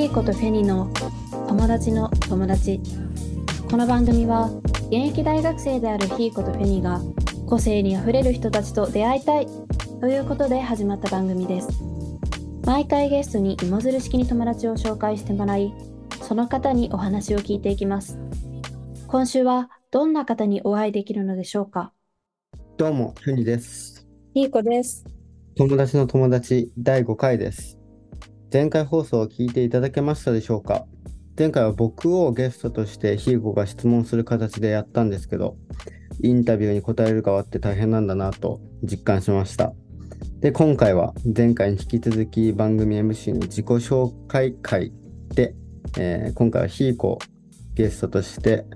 ヒーコとフェニの友達の友達。この番組は現役大学生であるヒーコとフェニが個性にあふれる人たちと出会いたいということで始まった番組です。毎回ゲストに芋づる式に友達を紹介してもらいその方にお話を聞いていきます。今週はどんな方にお会いできるのでしょうか？どうも、ふにです。ヒーコです。友達の友達第5回です。前回放送を聞いていただけましたでしょうか？前回は僕をゲストとしてヒーゴが質問する形でやったんですけど、インタビューに答える側って大変なんだなと実感しました。で、今回は前回に引き続き番組 MC の自己紹介会で、えー今回はヒーコをゲストとして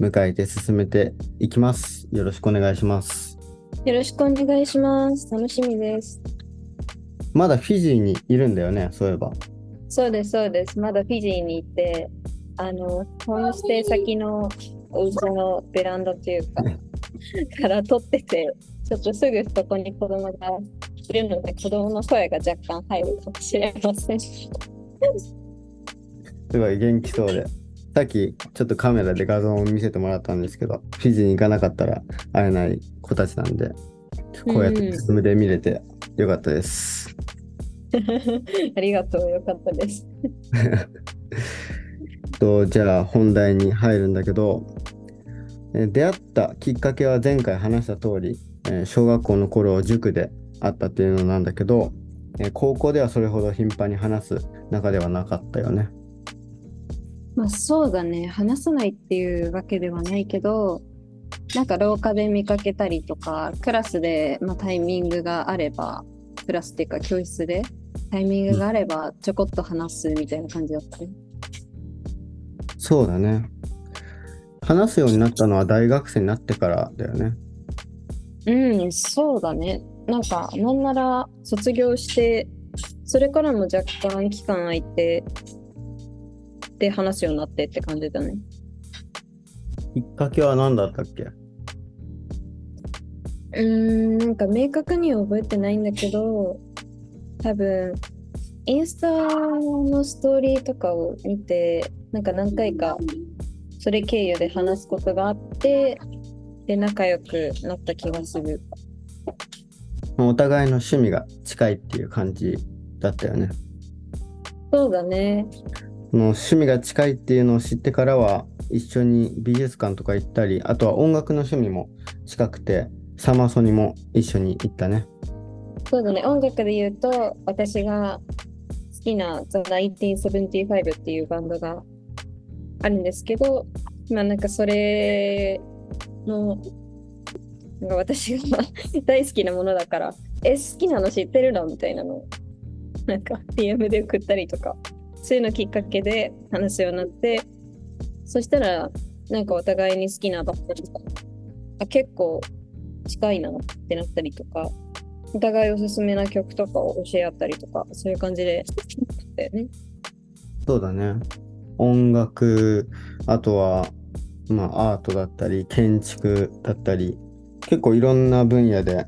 迎えて進めていきます。よろしくお願いします。よろしくお願いします楽しみですまだフィジーにいるんだよね、そういえば。そうです、そうです。まだフィジーに行って、あの、ホームステイ先のお家のベランダというか、から撮ってて、ちょっとすぐそこに子供がいるので、子供の声が若干入るかもしれません。すごい元気そうで。さっきちょっとカメラで画像を見せてもらったんですけど、フィジーに行かなかったら会えない子たちなんで、こうやってズームで見れてよかったです。ありがとう、よかったです。とじゃあ本題に入るんだけど、え出会ったきっかけは前回話した通り、えー小学校の頃塾で会ったっていうのなんだけど、えー高校ではそれほど頻繁に話す仲ではなかったよね。まあそうだね、話さないっていうわけではないけど、なんか廊下で見かけたりとか、クラスで、まあ、タイミングがあれば、クラスっていうか教室でタイミングがあればちょこっと話すみたいな感じだったね。そうだね。話すようになったのは大学生になってからだよね。うん、そうだね。なんか、なんなら卒業して、それからも若干期間空いて、で話すようになってって感じだね。きっかけは何だったっけ？うーん、なんか明確には覚えてないんだけど、多分、インスタのストーリーとかを見て、なんか何回かそれ経由で話すことがあって、で、仲良くなった気がする。お互いの趣味が近いっていう感じだったよね。そうだね。その趣味が近いっていうのを知ってからは一緒に美術館とか行ったりあとは音楽の趣味も近くてサマソニも一緒に行ったね。そうだね。音楽で言うと、私が好きな The 1975っていうバンドがあるんですけど、まあなんかそれの、なんか私が 大好きなものだから、え、好きなの知ってるのみたいなのを、なんか DM で送ったりとか、そういうのきっかけで話すようになって、そしたら、なんかお互いに好きなバンドとか、あ結構近いなってなったりとか、お互いおすすめな曲とかを教え合ったりとか、そういう感じで、だよね。そうだね。音楽あとはまあアートだったり建築だったり結構いろんな分野で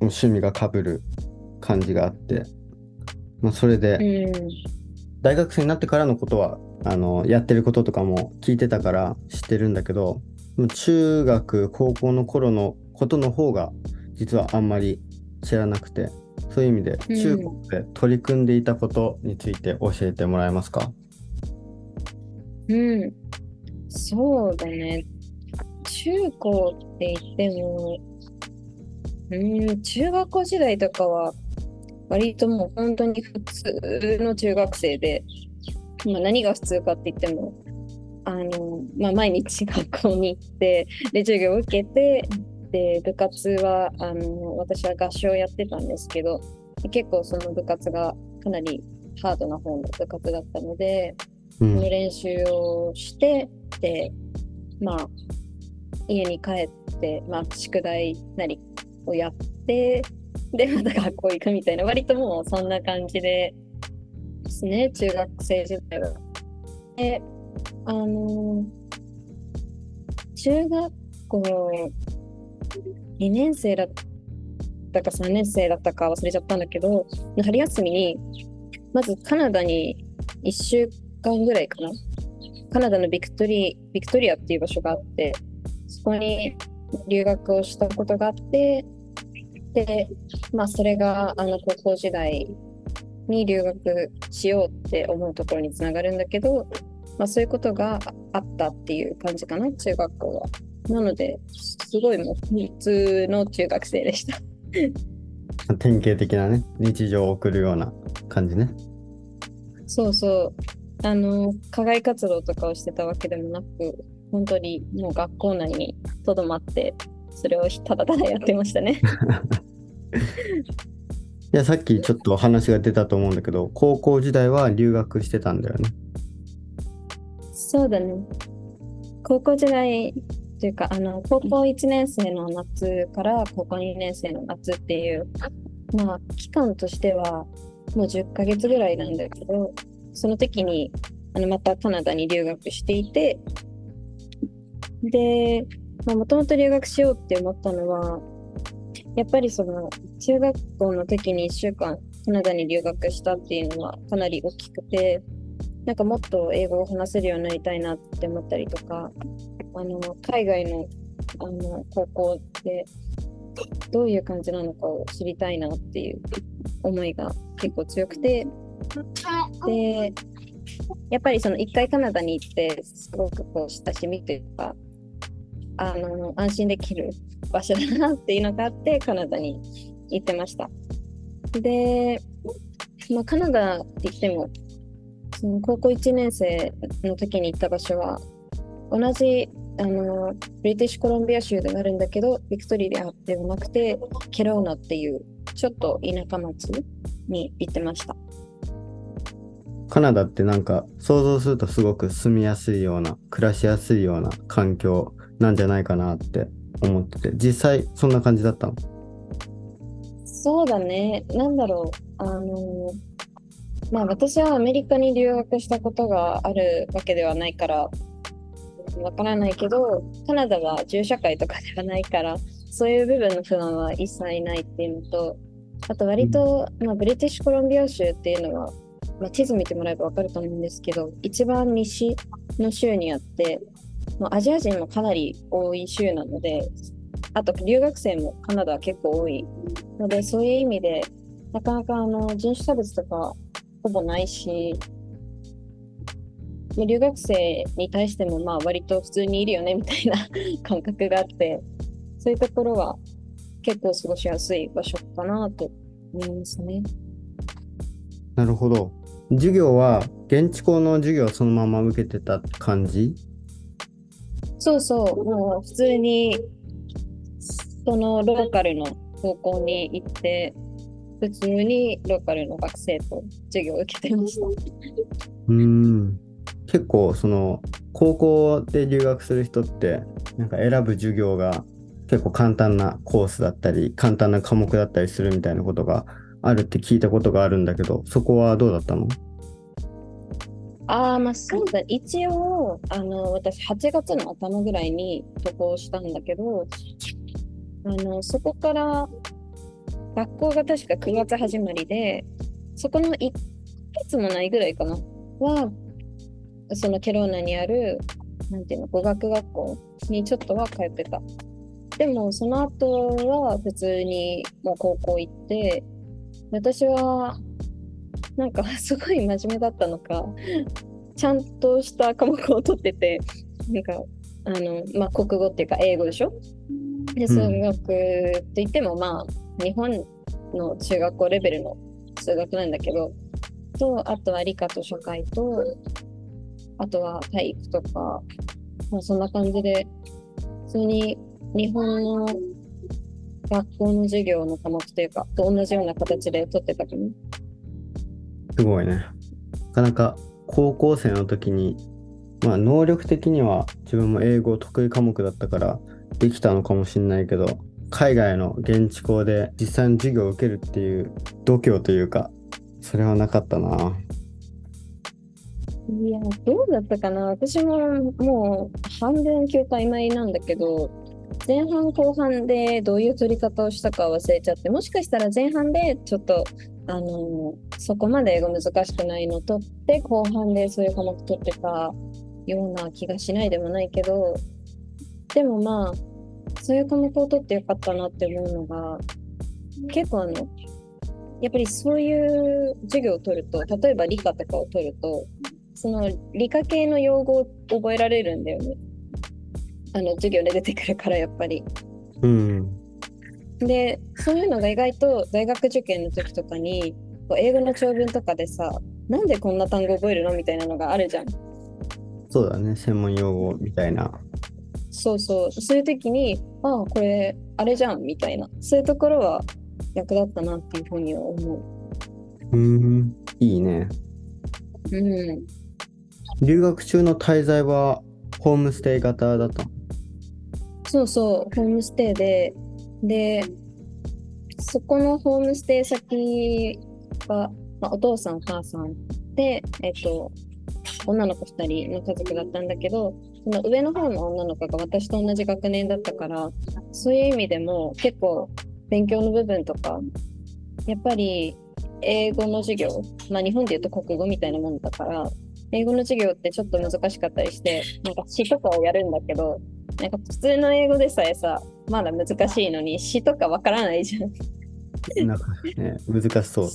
趣味がかぶる感じがあって、まあ、それで、うん。大学生になってからのことはあのやってることとかも聞いてたから知ってるんだけど中学高校の頃のことの方が実はあんまり知らなくてそういう意味でうん中国で取り組んでいたことについて教えてもらえますか、うん。そうだね。中高って言っても、うん、中学校時代とかは、割ともう本当に普通の中学生で、まあ、何が普通かって言っても、あの、まあ、毎日学校に行って、で、授業を受けて、で、部活は、あの、私は合唱をやってたんですけど、結構その部活がかなりハードな方の部活だったので、うん。の練習をして、で、まあ、家に帰って、まあ、宿題なりをやって、で、また学校行くみたいな、割ともうそんな感じでですね、中学生時代は。で、あの中学校2年生だったか3年生だったか忘れちゃったんだけど、春休みに、まずカナダに1週間ぐらいかな。カナダのビクトリビクトリアっていう場所があって、そこに留学をしたことがあって、で、まあそれがあの高校時代に留学しようって思うところにつながるんだけど、まあそういうことがあったっていう感じかな、中学校は。なので、すごいもう普通の中学生でした。典型的なね、日常を送るような感じね。そうそう。あの、課外活動とかをしてたわけでもなく、本当にもう学校内にとどまって、それをただただやってましたね。いや、さっきちょっと話が出たと思うんだけど、高校時代は留学してたんだよね。そうだね。高校時代というか、あの、高校1年生の夏から高校2年生の夏っていう、まあ、期間としては、もう10ヶ月ぐらいなんだけど、その時に、あの、またカナダに留学していて、で、もともと留学しようって思ったのは、やっぱりその、中学校の時に1週間カナダに留学したっていうのはかなり大きくて、なんかもっと英語を話せるようになりたいなって思ったりとか、あの、海外の、あの、高校で、どういう感じなのかを知りたいなっていう思いが結構強くて、で、やっぱりその一回カナダに行って、すごくこう親しみというか、あの、安心できる場所だなっていうのがあって、カナダに行ってました。で、まあ、カナダって言っても、その高校1年生の時に行った場所は、同じあのブリティッシュコロンビア州でなるんだけど、ビクトリアではなくて、ケローナっていうちょっと田舎町に行ってました。カナダってなんか想像するとすごく住みやすいような、暮らしやすいような環境なんじゃないかなって思ってて、実際そんな感じだったの？そうだね。なんだろう。あの、まあ私はアメリカに留学したことがあるわけではないから、わからないけど、カナダは銃社会とかではないから、そういう部分の不安は一切ないっていうのと、あと割と、まあ、ブリティッシュコロンビア州っていうのは、まあ、地図見てもらえばわかると思うんですけど、一番西の州にあって、まあ、アジア人もかなり多い州なので、あと留学生もカナダは結構多いので、そういう意味で、なかなかあの人種差別とかほぼないし、留学生に対してもまあ割と普通にいるよねみたいな 感覚があって、そういうところは結構過ごしやすい場所かなと思いますね。なるほど。授業は現地校の授業をそのまま受けてた感じ？そうそう、もう普通にそのローカルの高校に行って、普通にローカルの学生と授業を受けてました。うん。結構その高校で留学する人ってなんか選ぶ授業が結構簡単なコースだったり簡単な科目だったりするみたいなことがあるって聞いたことがあるんだけどそこはどうだったの？ああ、まあそうだ。一応、あの、私8月の頭ぐらいに渡航したんだけど、あの、そこから、学校が確か9月始まりで、そこの1ヶ月もないぐらいかな、は、そのケローナにある、なんていうの、語学学校にちょっとは通ってた。でも、その後は普通にもう高校行って、私は、なんか すごい真面目だったのか、ちゃんとした科目を取ってて、なんか、あの、まあ、国語っていうか英語でしょ？で、数学って言っても、まあ、日本の中学校レベルの数学なんだけど、と、あとは理科と社会と、あとは体育とか、まあ、そんな感じで、普通に日本の学校の授業の科目というか、と同じような形で取ってたかな。すごいね。なかなか高校生の時に、まあ能力的には自分も英語得意科目だったからできたのかもしれないけど、海外の現地校で実際の授業を受けるっていう度胸というか、それはなかったな。いや、どうだったかな私ももう半分記憶曖昧なんだけど、前半後半でどういう取り方をしたか忘れちゃって、もしかしたら前半でちょっとあの、そこまで英語難しくないの取って、後半でそういう科目取ってたような気がしないでもないけど、でもまあ、そういう科目を取ってよかったなって思うのが、結構あの、やっぱりそういう授業を取ると、例えば理科とかを取ると、その理科系の用語を覚えられるんだよね。あの、授業で出てくるから、やっぱり。うん。で、そういうのが意外と大学受験の時とかに、こう英語の長文とかでさ、なんでこんな単語覚えるのみたいなのがあるじゃん。そうだね。専門用語みたいな。そうそう。そういう時に、ああ、これ、あれじゃん、みたいな。そういうところは役立ったなっていうふうには思う。うん。いいね。うん。留学中の滞在はホームステイ型だったの？そうそう、ホームステイで、で、そこのホームステイ先は、まあ、お父さん、お母さんで、えっと、女の子2人の家族だったんだけど、その上の方の女の子が私と同じ学年だったから、そういう意味でも結構勉強の部分とか、やっぱり英語の授業、まあ日本で言うと国語みたいなもんだから、英語の授業ってちょっと難しかったりして、なんか詩とかをやるんだけど、なんか普通の英語でさえさ、まだ難しいのに詩とかわからないじゃん。なんかね、難しそう。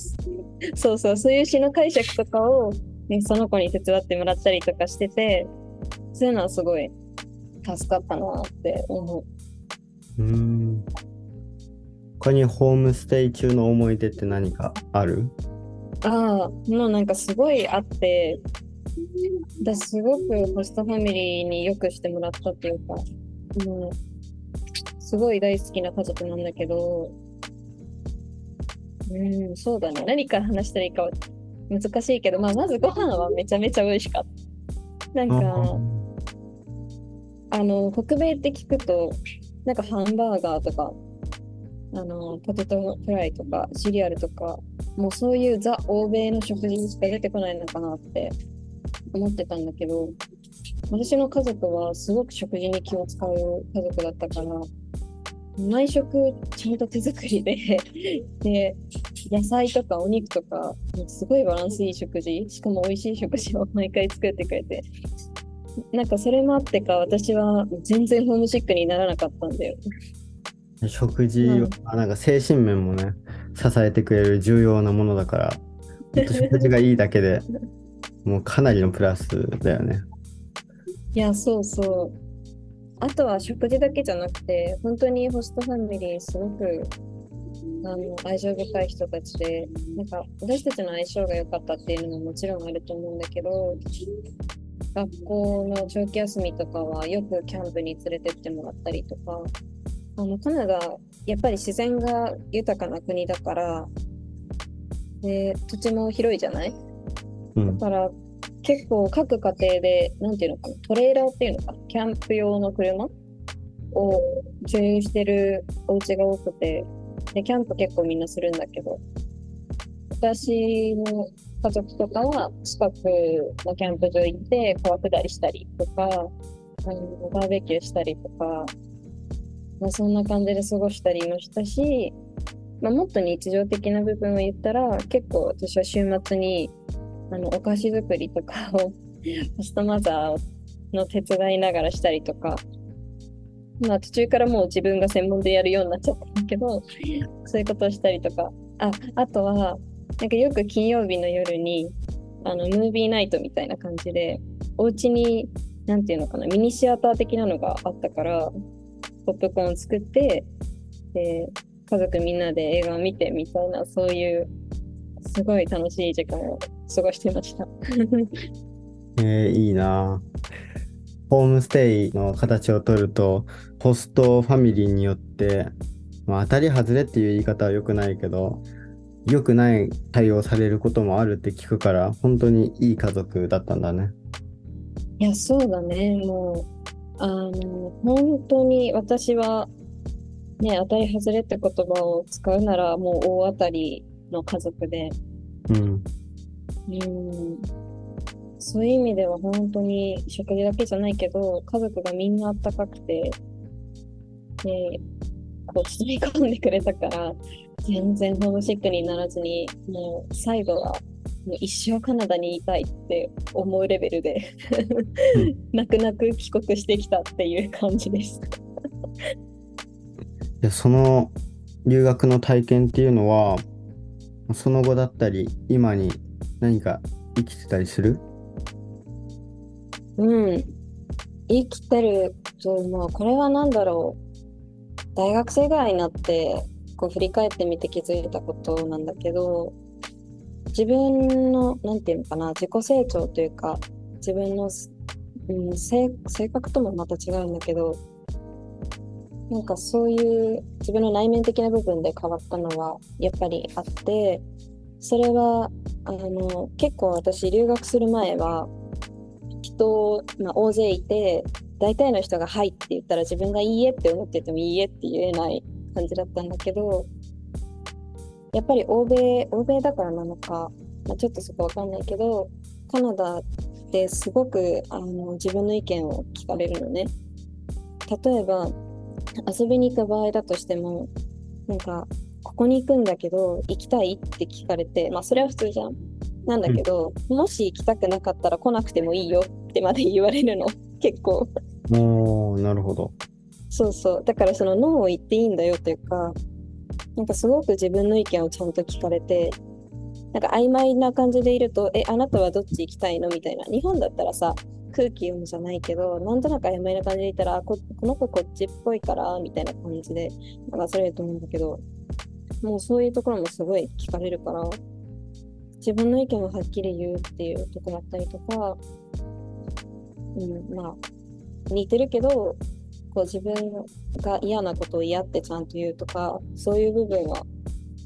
そうそう、そういう詩の解釈とかを、ね、その子に手伝ってもらったりとかしてて、そういうのはすごい助かったなって思う。うーん。他にホームステイ中の思い出って何かある？ああ、もうなんかすごいあって、私すごくホストファミリーによくしてもらったっていうか、もう、すごい大好きな家族なんだけど、うん、そうだね。何から話したらいいかは難しいけど、まあ、まずご飯はめちゃめちゃ美味しかった。なんか、あの、北米って聞くと、なんかハンバーガーとか、あの、ポテトフライとか、シリアルとか、もうそういうザ・欧米の食事しか出てこないのかなって思ってたんだけど、私の家族はすごく食事に気を使う家族だったから、毎食ちゃんと手作りで、で、野菜とかお肉とか、すごいバランスいい食事、しかも美味しい食事を毎回作ってくれて、なんかそれもあってか、私は全然ホームシックにならなかったんだよ。食事は、うんあなんか精神面もね、支えてくれる重要なものだから、食事がいいだけでもうかなりのプラスだよね。いや、そうそう。あとは食事だけじゃなくて、本当にホストファミリーすごくあの愛情深い人たちで、なんか私たちの相性が良かったっていうのももちろんあると思うんだけど、学校の長期休みとかはよくキャンプに連れてってもらったりとか、あのカナダ、やっぱり自然が豊かな国だから、で土地も広いじゃない？うんだ。から結構各家庭で、なんていうのかな、トレーラーっていうのか、キャンプ用の車を所有してるお家が多くて、で、キャンプ結構みんなするんだけど、私の家族とかは近くのキャンプ場行って川下りしたりとか、あのバーベキューしたりとか、まあ、そんな感じで過ごしたりもしたし、まあ、もっと日常的な部分を言ったら、結構私は週末にあのお菓子作りとかをホストマザーの手伝いながらしたりとか、まあ途中からもう自分が専門でやるようになっちゃったんだけど、そういうことをしたりとか、あ、あとは、なんかよく金曜日の夜に、あの、ムービーナイトみたいな感じで、お家に、なんていうのかな、ミニシアター的なのがあったから、ポップコーン作って、で、家族みんなで映画を見てみたいな、そういう、すごい楽しい時間を過ごしてました。えーいいなホームステイの形を取ると、ホストファミリーによって、まあ、当たり外れっていう言い方は良くないけど、良くない対応されることもあるって聞くから、本当にいい家族だったんだね。いや、そうだね。もう、あの、本当に私は、ね、当たり外れって言葉を使うなら、もう大当たりの家族で、うん。うん、そういう意味では本当に食事だけじゃないけど、家族がみんなあったかくて、で、こう包み込んでくれたから、全然ホームシックにならずに、もう最後はもう一生カナダにいたいって思うレベルで 泣く泣く帰国してきたっていう感じです。でその留学の体験っていうのはその後だったり今に何か生きてたりする？うん。生きてると、まあ、これは何だろう。大学生ぐらいになって、こう振り返ってみて気づいたことなんだけど、自分の、なんていうのかな、自己成長というか、自分の、うん、性性格ともまた違うんだけど、なんかそういう自分の内面的な部分で変わったのはやっぱりあって、それはあの結構私留学する前は人、まあ、大勢いて大体の人が「はい」って言ったら自分が「いいえ」って思ってても「いいえ」って言えない感じだったんだけどやっぱり欧米欧米だからなのか、まあ、ちょっとそこわかんないけどカナダってすごくあの自分の意見を聞かれるのね。例えば遊びに行く場合だとしてもなんかここに行くんだけど行きたいって聞かれてまあそれは普通じゃん。なんだけど、もし行きたくなかったら来なくてもいいよってまで言われるの。結構。おーなるほど。そうそう。だからそのノーを言っていいんだよというかなんかすごく自分の意見をちゃんと聞かれてなんか曖昧な感じでいるとえあなたはどっち行きたいの？みたいな。日本だったらさ空気読むじゃないけどなんとなく曖昧な感じでいたらここの子こっちっぽいからみたいな感じで流されると思うんだけどもうそういうところもすごい聞かれるから自分の意見をはっきり言うっていうところだったりとか、うん、まあ似てるけどこう自分が嫌なことを嫌ってちゃんと言うとかそういう部分は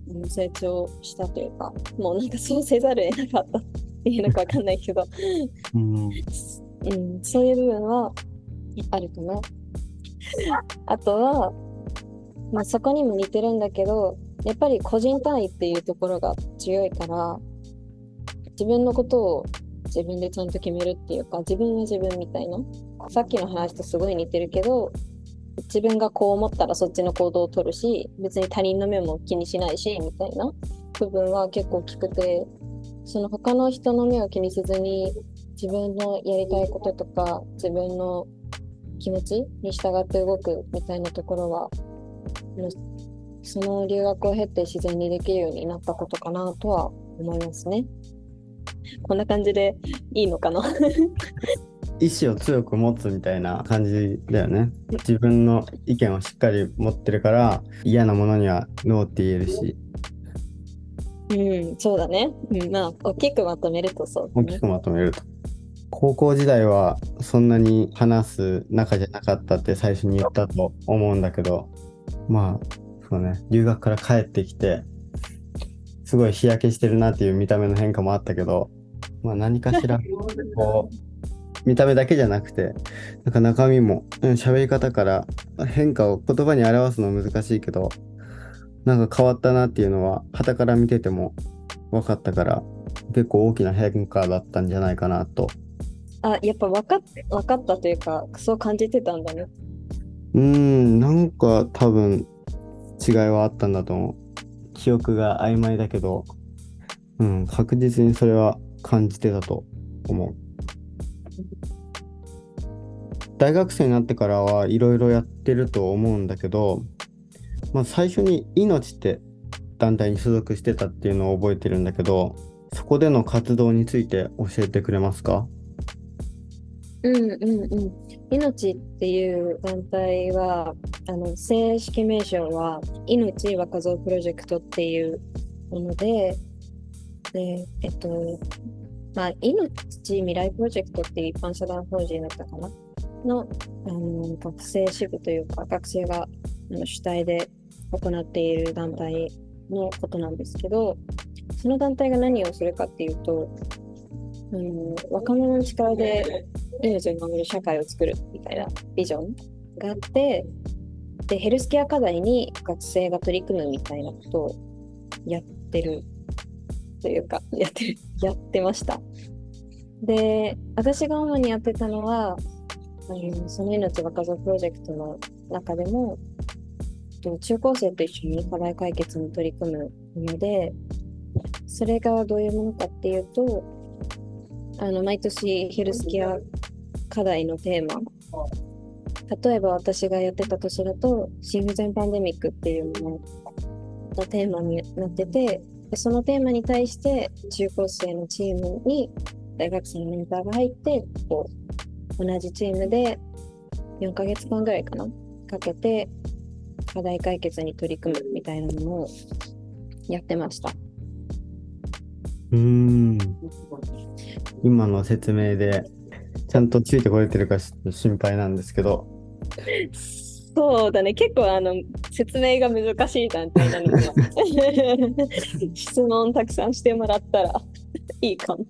うん成長したというかもうなんかそうせざるを得なかったっていうのかわかんないけど、うん。うん、そういう部分はあるかな。あとは、まあ、そこにも似てるんだけどやっぱり個人単位っていうところが強いから自分のことを自分でちゃんと決めるっていうか自分は自分みたいなさっきの話とすごい似てるけど自分がこう思ったらそっちの行動を取るし別に他人の目も気にしないしみたいな部分は結構大きくてその他の人の目を気にせずに自分のやりたいこととか自分の気持ちに従って動くみたいなところはその留学を経て自然にできるようになったことかなとは思いますね。こんな感じでいいのかな？意志を強く持つみたいな感じだよね。自分の意見をしっかり持ってるから嫌なものにはノーって言えるしうん、そうだね。うん、まあ、大きくまとめるとそうだね大きくまとめると。高校時代はそんなに話す仲じゃなかったって最初に言ったと思うんだけどまあそうね留学から帰ってきてすごい日焼けしてるなっていう見た目の変化もあったけどまあ何かしら こう見た目だけじゃなくてなんか中身もうん喋り方から変化を言葉に表すの難しいけどなんか変わったなっていうのは傍から見てても分かったから結構大きな変化だったんじゃないかなとあ、やっぱ分かっ分かったというか、そう感じてたんだね。うーん、なんか多分違いはあったんだと思う。記憶が曖昧だけど、うん、確実にそれは感じてたと思う。大学生になってからはいろいろやってると思うんだけど、まあ、最初に命って団体に所属してたっていうのを覚えてるんだけど、そこでの活動について教えてくれますか？うんうんうん。命っていう団体は、あの正式名称は命若造プロジェクトっていうもので、で、えっと、まあ、命未来プロジェクトっていう一般社団法人だったかな？のあの学生支部というか、学生が主体で行っている団体のことなんですけど、その団体が何をするかっていうと、あの若者の力で命を守る社会を作るみたいなビジョンがあってでヘルスケア課題に学生が取り組むみたいなことをやってるというか やってるやってました。で私が主にやってたのはあのその命若造プロジェクトの中でも中高生と一緒に課題解決に取り組むので、それがどういうものかっていうと、あの毎年ヘルスケア課題のテーマ、例えば私がやってた年だと、心不全パンデミックっていうものがテーマになってて、そのテーマに対して中高生のチームに大学生のメンターが入ってこう同じチームで4ヶ月間ぐらいかなかけて課題解決に取り組むみたいなのをやってました。うん。今の説明で、ちゃんとついてこれてるかし心配なんですけど、そうだね、結構あの説明が難しい団体なので、質問たくさんしてもらったらいいかも。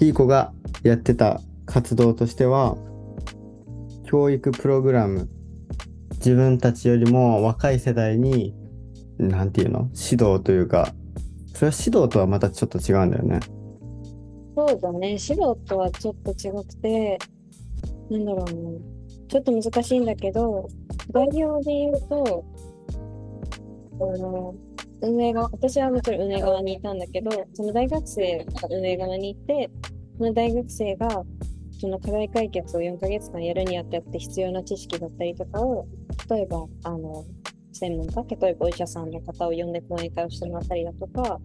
いい子がやってた活動としては、教育プログラム、自分たちよりも若い世代に、なんていうの？指導というか、それは指導とはまたちょっと違うんだよね。そうだね、指導とはちょっと違くて、なんだろうな、ちょっと難しいんだけど、概要で言うと、あの運営側、私はもちろん運営側にいたんだけど、その大学生が運営側にいて、その大学生がその課題解決を4ヶ月間やるにあたって必要な知識だったりとかを、例えば、あの、専門家、例えばお医者さんの方を呼んで講演会をしてもらったりだとか、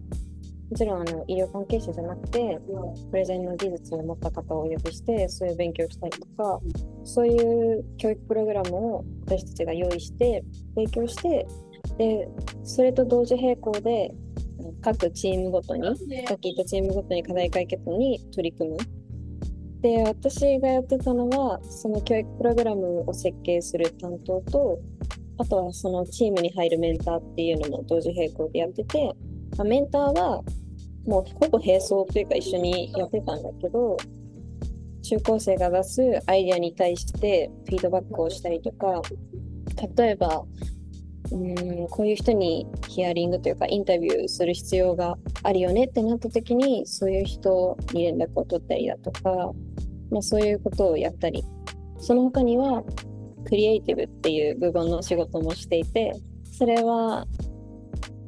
もちろんあの医療関係者じゃなくて、プレゼンの技術を持った方をお呼びして、そういう勉強をしたりとか、そういう教育プログラムを私たちが用意して、提供して、で、それと同時並行で、各チームごとに、さっき言ったチームごとに課題解決に取り組む。で、私がやってたのは、その教育プログラムを設計する担当と、あとはそのチームに入るメンターっていうのも同時並行でやってて、まあ、メンターはもうほぼ並走というか一緒にやってたんだけど、中高生が出すアイデアに対してフィードバックをしたりとか、例えば、うんこういう人にヒアリングというかインタビューする必要があるよねってなった時にそういう人に連絡を取ったりだとか、まあ、そういうことをやったり。その他にはクリエイティブっていう部分の仕事もしていてそれは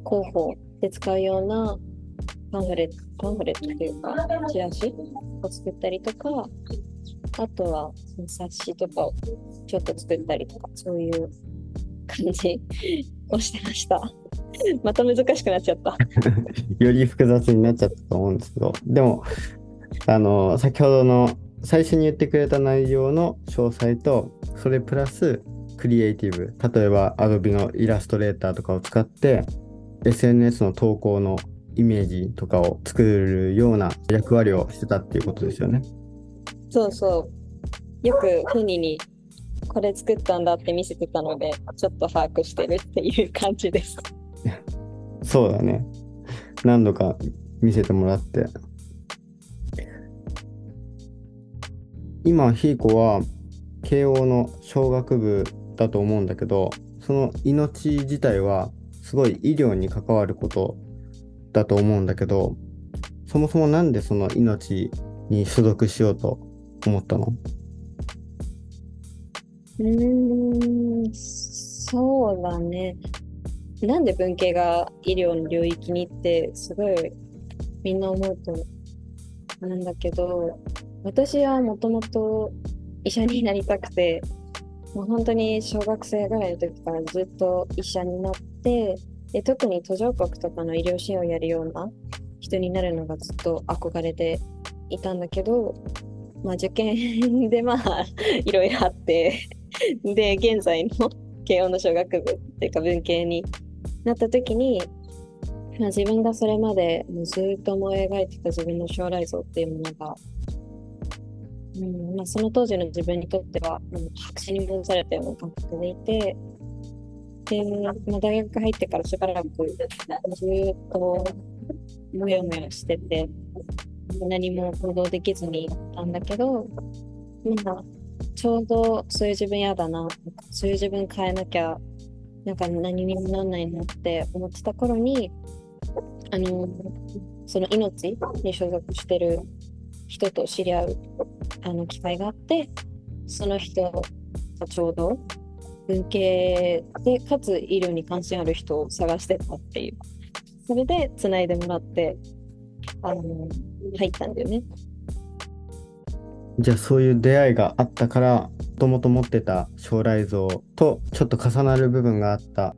広報で使うようなパンフレットパンフレットというかチラシを作ったりとかあとは冊子とかをちょっと作ったりとかそういう感じ をしてました。また難しくなっちゃった。より複雑になっちゃったと思うんですけど、でも、あの、先ほどの最初に言ってくれた内容の詳細と、それプラスクリエイティブ、例えば Adobe のイラストレーターとかを使って、SNS の投稿のイメージとかを作るような役割をしてたっていうことですよね。そうそう。よくフニにこれ作ったんだって見せてたので、ちょっと把握してるっていう感じです。そうだね。何度か見せてもらって。今、ひいこは慶応の小学部だと思うんだけど、その命自体はすごい医療に関わることだと思うんだけど、そもそもなんでその命に所属しようと思ったの？うん、そうだね。なんで文系が医療の領域にってすごいみんな思うとなんだけど、私はもともと医者になりたくて、もう本当に小学生ぐらいの時からずっと医者になって、で特に途上国とかの医療支援をやるような人になるのがずっと憧れていたんだけど、まあ受験でまあ いろいろあって、で、現在の慶応の小学部っていうか文系になった時に、まあ、自分がそれまでずっと思い描いてた自分の将来像っていうものが、うんまあ、その当時の自分にとっては、う白紙に戻されたような感覚でいて、で、まあ、大学入ってからしばらくずっともやもやしてて、何も行動できずにいたんだけど、まあ、ちょうどそういう自分嫌だな、そういう自分変えなきゃ、なんか何にもならないなって思ってた頃に、あの、その命に所属してる人と知り合うあの機会があって、その人がちょうど文系でかつ医療に関心ある人を探してたっていうそれでつないでもらってあの入ったんだよね。じゃあそういう出会いがあったからもともと持ってた将来像とちょっと重なる部分があった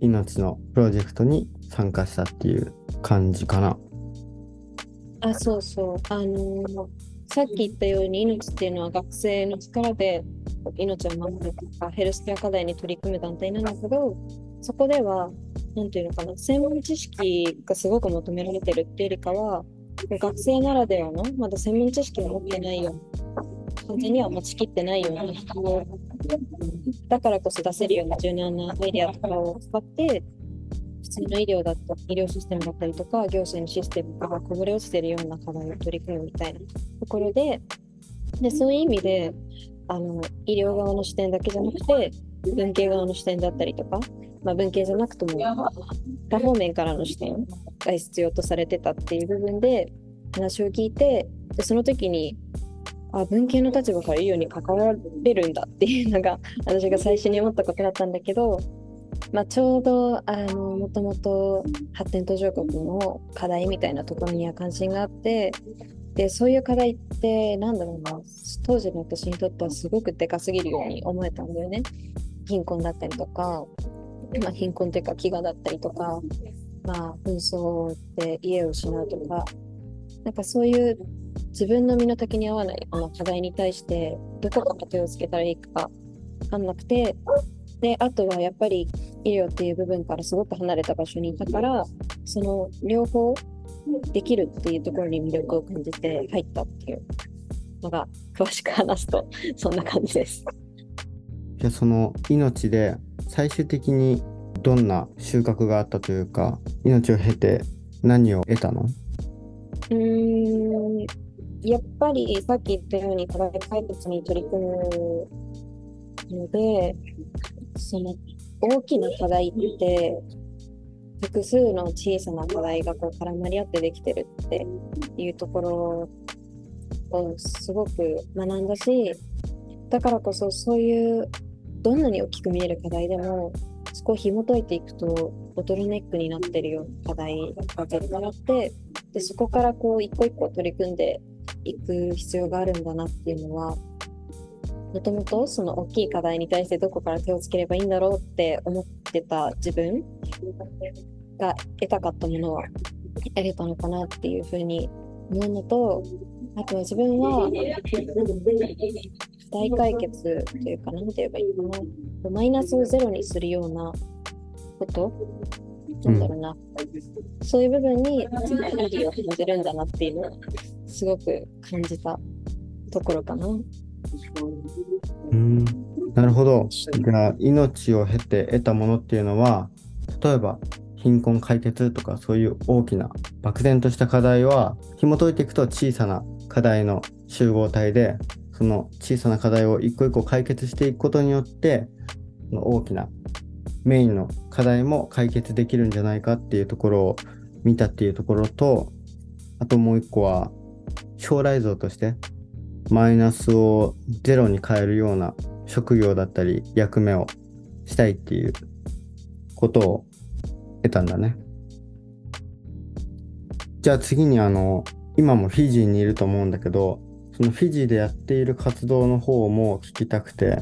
命のプロジェクトに参加したっていう感じかな。あそうそうあのーさっき言ったように命っていうのは学生の力で命を守るとかヘルスケア課題に取り組む団体なんだけどそこでは何て言うのかな専門知識がすごく求められてるっていうよりかは学生ならではのまだ専門知識を持ってないよ完全には持ちきってないような人だからこそ出せるような柔軟なアイデアとかを使って普通の医療だと医療システムだったりとか行政のシステムがこぼれ落ちてるような課題を取り組むみたいなところででそういう意味であの医療側の視点だけじゃなくて文系側の視点だったりとか、まあ、文系じゃなくとも多方面からの視点が必要とされてたっていう部分で話を聞いてでその時にあ文系の立場から医療に関われるんだっていうのが私が最初に思ったことだったんだけどまあ、ちょうどあのもともと発展途上国の課題みたいなところには関心があってでそういう課題ってなんだろうな当時の私にとってはすごくでかすぎるように思えたんだよね。貧困だったりとか、まあ、貧困というか飢餓だったりとか、まあ、紛争で家を失うとかなんかそういう自分の身の丈に合わないこの課題に対してどこから手をつけたらいいか分かんなくてであとはやっぱり医療っていう部分からすごく離れた場所にいたからその両方できるっていうところに魅力を感じて入ったっていうのが詳しく話すと そんな感じです。じゃあその命で最終的にどんな収穫があったというか命を経て何を得たの？うーんやっぱりさっき言ったように課題解決に取り組むのでその大きな課題って複数の小さな課題がこう絡まり合ってできてるっていうところをすごく学んだしだからこそそういうどんなに大きく見える課題でもそこを紐解いていくとボトルネックになってるような課題が絶対あってでそこからこう一個一個取り組んでいく必要があるんだなっていうのはもともとその大きい課題に対してどこから手をつければいいんだろうって思ってた自分が得たかったものは得れたのかなっていうふうに思うのとあとは自分は大解決というか何て言えばいいかな。マイナスをゼロにするようなこと？なんだろうな、うん、そういう部分に自分の意義を感じるんだなっていうのをすごく感じたところかな。うん、なるほど。じゃあ、命を経て得たものっていうのは、例えば貧困解決とかそういう大きな漠然とした課題は紐解いていくと小さな課題の集合体でその小さな課題を一個一個解決していくことによって大きなメインの課題も解決できるんじゃないかっていうところを見たっていうところとあともう一個は将来像としてマイナスをゼロに変えるような職業だったり役目をしたいっていうことを得たんだね。じゃあ次にあの今もフィジーにいると思うんだけどそのフィジーでやっている活動の方も聞きたくて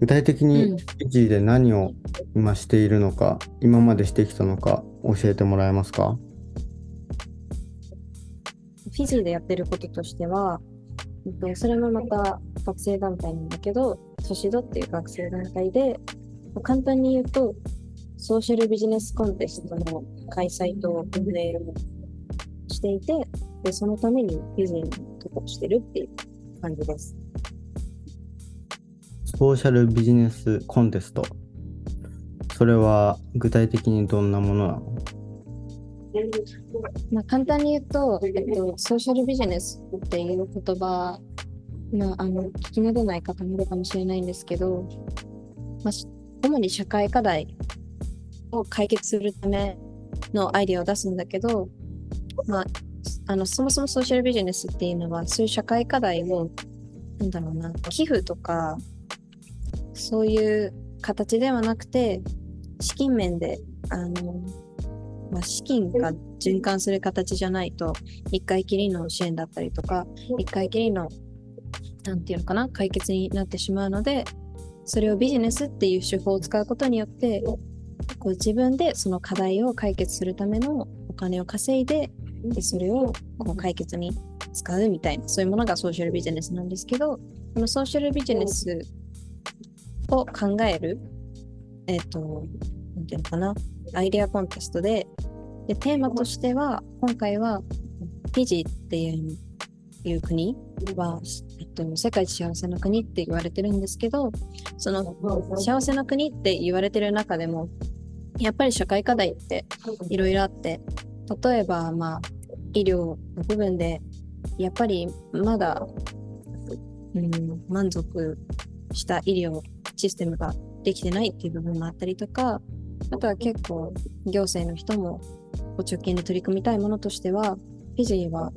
具体的にフィジーで何を今しているのか、うん、今までしてきたのか教えてもらえますか？フィジーでやってることとしてはそれもまた学生団体なんだけど、ソシドっていう学生団体で、簡単に言うと、ソーシャルビジネスコンテストの開催と運営をしていて、でそのためにビジネスとかしてるっていう感じです。ソーシャルビジネスコンテスト。それは具体的にどんなものなの？まあ、簡単に言うと、えっと、ソーシャルビジネスっていう言葉、まあ、あの聞き慣れない方もいるかもしれないんですけど、まあ、主に社会課題を解決するためのアイデアを出すんだけど、まあ、あのそもそもソーシャルビジネスっていうのはそういう社会課題をなんだろうな寄付とかそういう形ではなくて、資金面で、あの、まあ、資金が循環する形じゃないと、一回きりの支援だったりとか、一回きりの、なんていうのかな、解決になってしまうので、それをビジネスっていう手法を使うことによって、こう自分でその課題を解決するためのお金を稼いで、でそれをこう解決に使うみたいな、そういうものがソーシャルビジネスなんですけど、このソーシャルビジネスを考える、えっ、ー、と、なんていうのかな、アイデアコンテストで、でテーマとしては、今回は、フィジーっていう国は、えっと、世界一幸せな国って言われてるんですけど、その幸せな国って言われてる中でも、やっぱり社会課題っていろいろあって、例えば、まあ、医療の部分で、やっぱりまだ、うん、満足した医療システムができてないっていう部分もあったりとか、あとは結構行政の人も直近で取り組みたいものとしては、フィジーは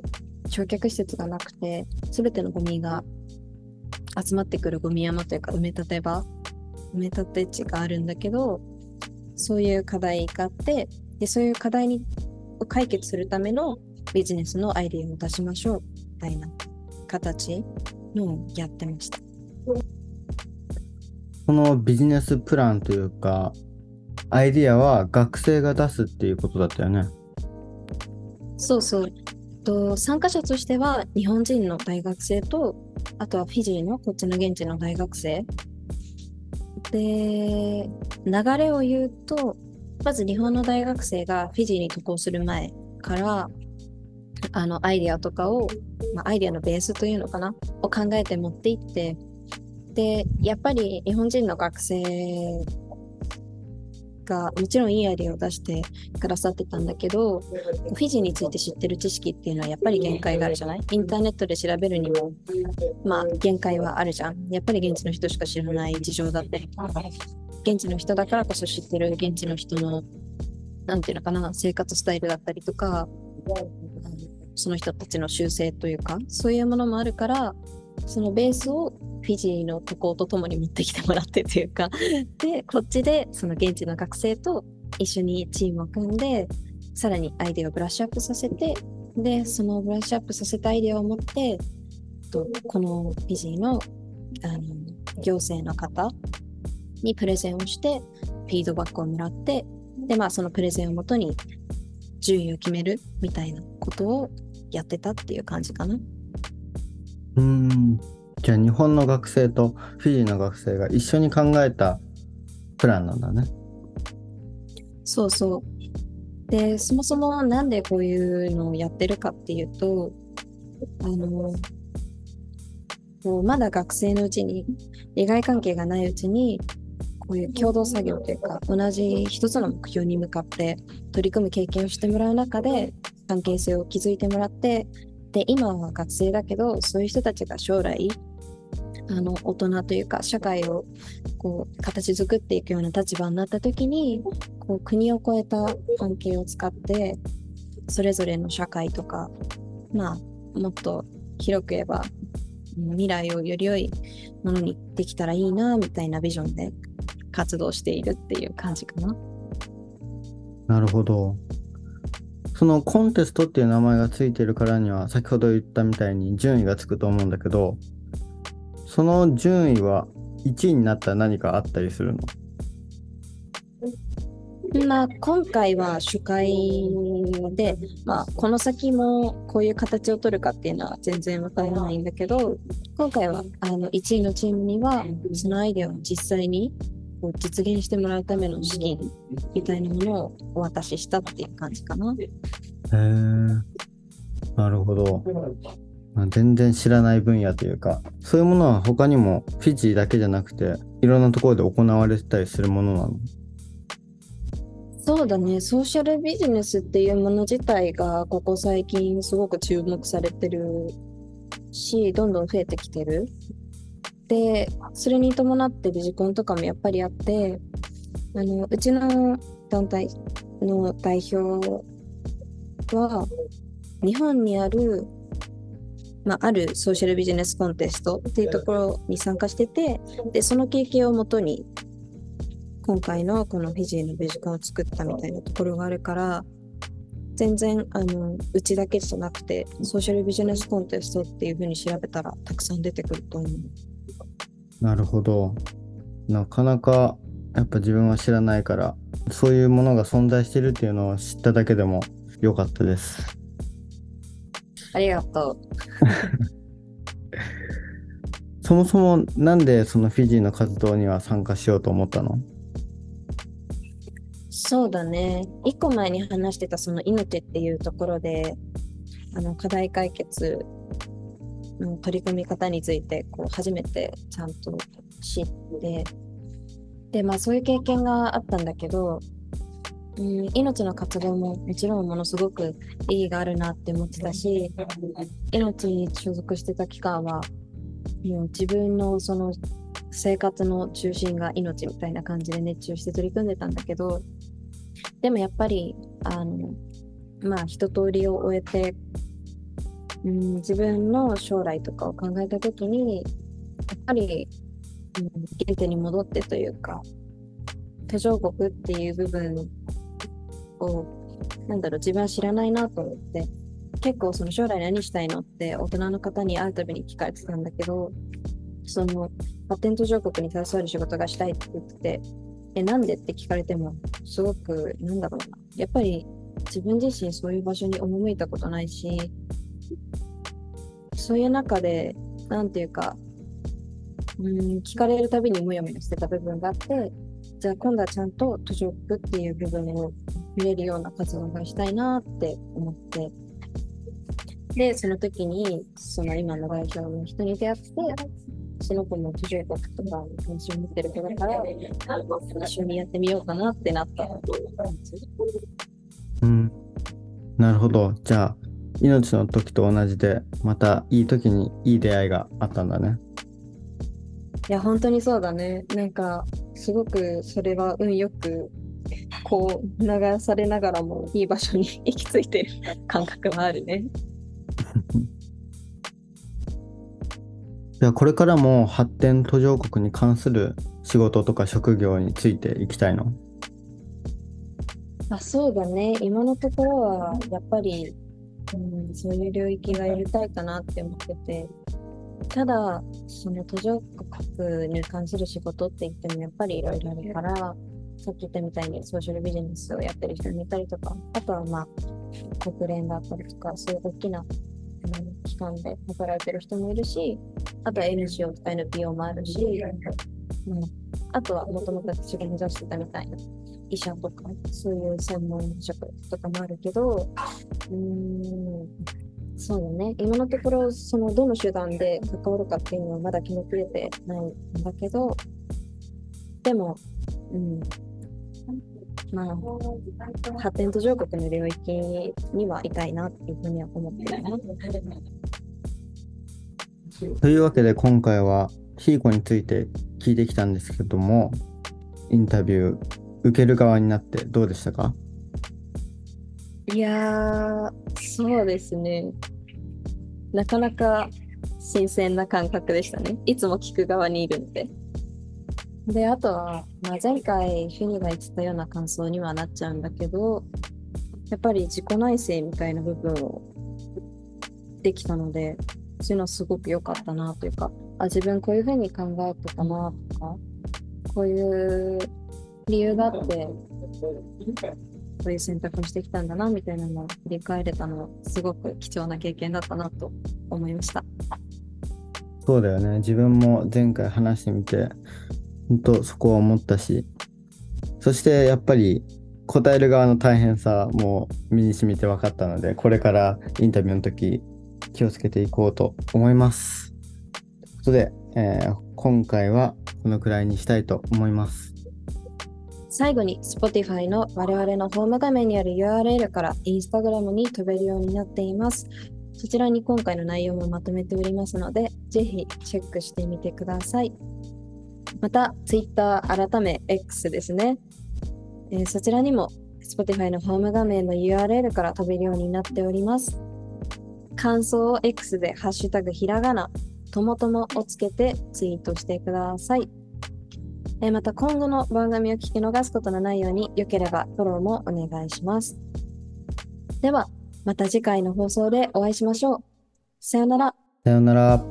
焼却施設がなくて、すべてのゴミが集まってくるゴミ山というか埋め立て場、埋め立て地があるんだけど、そういう課題があって、でそういう課題にを解決するためのビジネスのアイデアを出しましょうみたいな形のをやってました。このビジネスプランというか、アイディアは学生が出すっていうことだったよね。そうそう。と参加者としては日本人の大学生とあとはフィジーのこっちの現地の大学生で流れを言うとまず日本の大学生がフィジーに渡航する前からあのアイデアとかを、まあ、アイデアのベースというのかな？を考えて持っていってでやっぱり日本人の学生がもちろんいいアイデアを出してくださってたんだけどフィジーについて知ってる知識っていうのはやっぱり限界があるじゃない？インターネットで調べるにもまあ限界はあるじゃん。やっぱり現地の人しか知らない事情だったり。現地の人だからこそ知ってる現地の人のなんていうのかな生活スタイルだったりとかその人たちの習性というかそういうものもあるからそのベースをフィジーの渡航とともに持ってきてもらってというか でこっちでその現地の学生と一緒にチームを組んでさらにアイデアをブラッシュアップさせてでそのブラッシュアップさせたアイデアを持ってとこのフィジーのあの行政の方にプレゼンをしてフィードバックをもらってでまあそのプレゼンをもとに順位を決めるみたいなことをやってたっていう感じかな。うんじゃあ日本の学生とフィジーの学生が一緒に考えたプランなんだね。そうそう。で、そもそもなんでこういうのをやってるかっていうと、あの、もうまだ学生のうちに、利害関係がないうちに、こういう共同作業というか、同じ一つの目標に向かって取り組む経験をしてもらう中で、関係性を築いてもらって、で、今は学生だけど、そういう人たちが将来、あの大人というか社会をこう形作っていくような立場になった時にこう国を超えた関係を使ってそれぞれの社会とかまあもっと広く言えば未来をより良いものにできたらいいなみたいなビジョンで活動しているっていう感じかな。なるほど。そのコンテストっていう名前がついてるからには先ほど言ったみたいに順位がつくと思うんだけどその順位は1位になったら何かあったりするの？まあ、今回は主会で、まあ、この先もこういう形を取るかっていうのは全然わからないんだけど今回はあの1位のチームにはそのアイデアを実際にこう実現してもらうための資金みたいなものをお渡ししたっていう感じかな。へえなるほど。全然知らない分野というかそういうものは他にもフィジーだけじゃなくていろんなところで行われてたりするものなの？そうだねソーシャルビジネスっていうもの自体がここ最近すごく注目されてるしどんどん増えてきてるでそれに伴ってビジコンとかもやっぱりあってあのうちの団体の代表は日本にあるまあ、あるソーシャルビジネスコンテストっていうところに参加しててでその経験をもとに今回のこのフィジーのビジカンを作ったみたいなところがあるから全然あのうちだけじゃなくてソーシャルビジネスコンテストっていうふうに調べたらたくさん出てくると思う。なるほど。なかなかやっぱ自分は知らないからそういうものが存在してるっていうのを知っただけでも良かったです。ありがとう。そもそもなんでそのフィジーの活動には参加しようと思ったの？そうだね。一個前に話してたその命っていうところで、あの課題解決の取り組み方についてこう初めてちゃんと知って、で、まあそういう経験があったんだけど、うん、命の活動ももちろんものすごく意義があるなって思ってたし、命に所属してた期間は、もう自分のその生活の中心が命みたいな感じで熱中して取り組んでたんだけど、でもやっぱり、あの、まあ一通りを終えて、うん、自分の将来とかを考えたときに、やっぱり、うん、原点に戻ってというか、途上国っていう部分を、なんだろう、自分は知らないなと思って、結構その将来何したいのって大人の方に会うたびに聞かれてたんだけど、その発展途上国に携わる仕事がしたいって言ってて、え、なんでって聞かれても、すごく、なんだろうな。やっぱり自分自身そういう場所に赴いたことないし、そういう中で、なんていうか、うん、聞かれるたびにもやもやしてた部分があって、じゃあ今度はちゃんと途上国っていう部分を見れるような活動がしたいなって思って、で、その時に、その今の代表の人に出会って、その子も途上国とかに関心を持ってる子だから、一緒にやってみようかなってなった。うん。なるほど。じゃあ命の時と同じでまたいい時にいい出会いがあったんだね。いや、本当にそうだね。なんか、すごくそれは運よく、こう、流されながらもいい場所に行き着いてる感覚はあるね。じゃあこれからも発展途上国に関する仕事とか職業についていきたいの？あそうだね。今のところは、やっぱり、うん、そういう領域がやりたいかなって思ってて、ただ、その途上国に関する仕事って言っても、やっぱりいろいろあるから、さっき言ったみたいにソーシャルビジネスをやってる人もいたりとか、あとはまあ、国連だったりとか、そういう大きなうん機関で働いてる人もいるし、あとは NGO とか NPO もあるし、うん、あとはもともと私が目指してたみたいな医者とか、そういう専門職とかもあるけど、うん、そうだね。今のところ、そのどの手段で関わるかっていうのはまだ決めきれてないんだけど、でも、うん、まあ、発展途上国の領域にはいたいなっていうふうには思ってるな。というわけで今回はヒーコについて聞いてきたんですけどもインタビュー受ける側になってどうでしたか？いやー、そうですね。なかなか新鮮な感覚でしたね。いつも聞く側にいるので。で、あとは、まあ、前回、フィニが言ってたような感想にはなっちゃうんだけど、やっぱり自己内省みたいな部分をできたので、そういうのすごく良かったなというか、あ、自分こういうふうに考えてたなとか、こういう理由があって、こういう選択をしてきたんだなみたいなのを振り返れたのはすごく貴重な経験だったなと思いました。そうだよね自分も前回話してみて本当そこは思ったしそしてやっぱり答える側の大変さも身に染みて分かったのでこれからインタビューの時気をつけていこうと思います。ということで、えー今回はこのくらいにしたいと思います。最後に Spotify の我々のホーム画面にある URL から Instagram に飛べるようになっています。そちらに今回の内容もまとめておりますので、ぜひチェックしてみてください。また、Twitter 改め X ですね。えーそちらにも Spotify のホーム画面の URL から飛べるようになっております。感想を X でハッシュタグひらがな、ともともをつけてツイートしてください。えまた今後の番組を聞き逃すことのないように、良ければフォローもお願いします。では、また次回の放送でお会いしましょう。さようなら。さよなら。